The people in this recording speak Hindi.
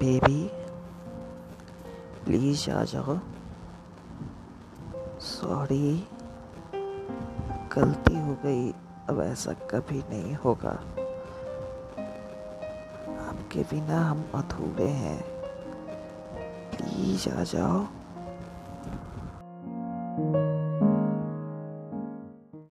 बेबी प्लीज़ आ जाओ सॉरी गलती हो गई। अब ऐसा कभी नहीं होगा। आपके बिना हम अधूरे हैं। प्लीज़ आ जाओ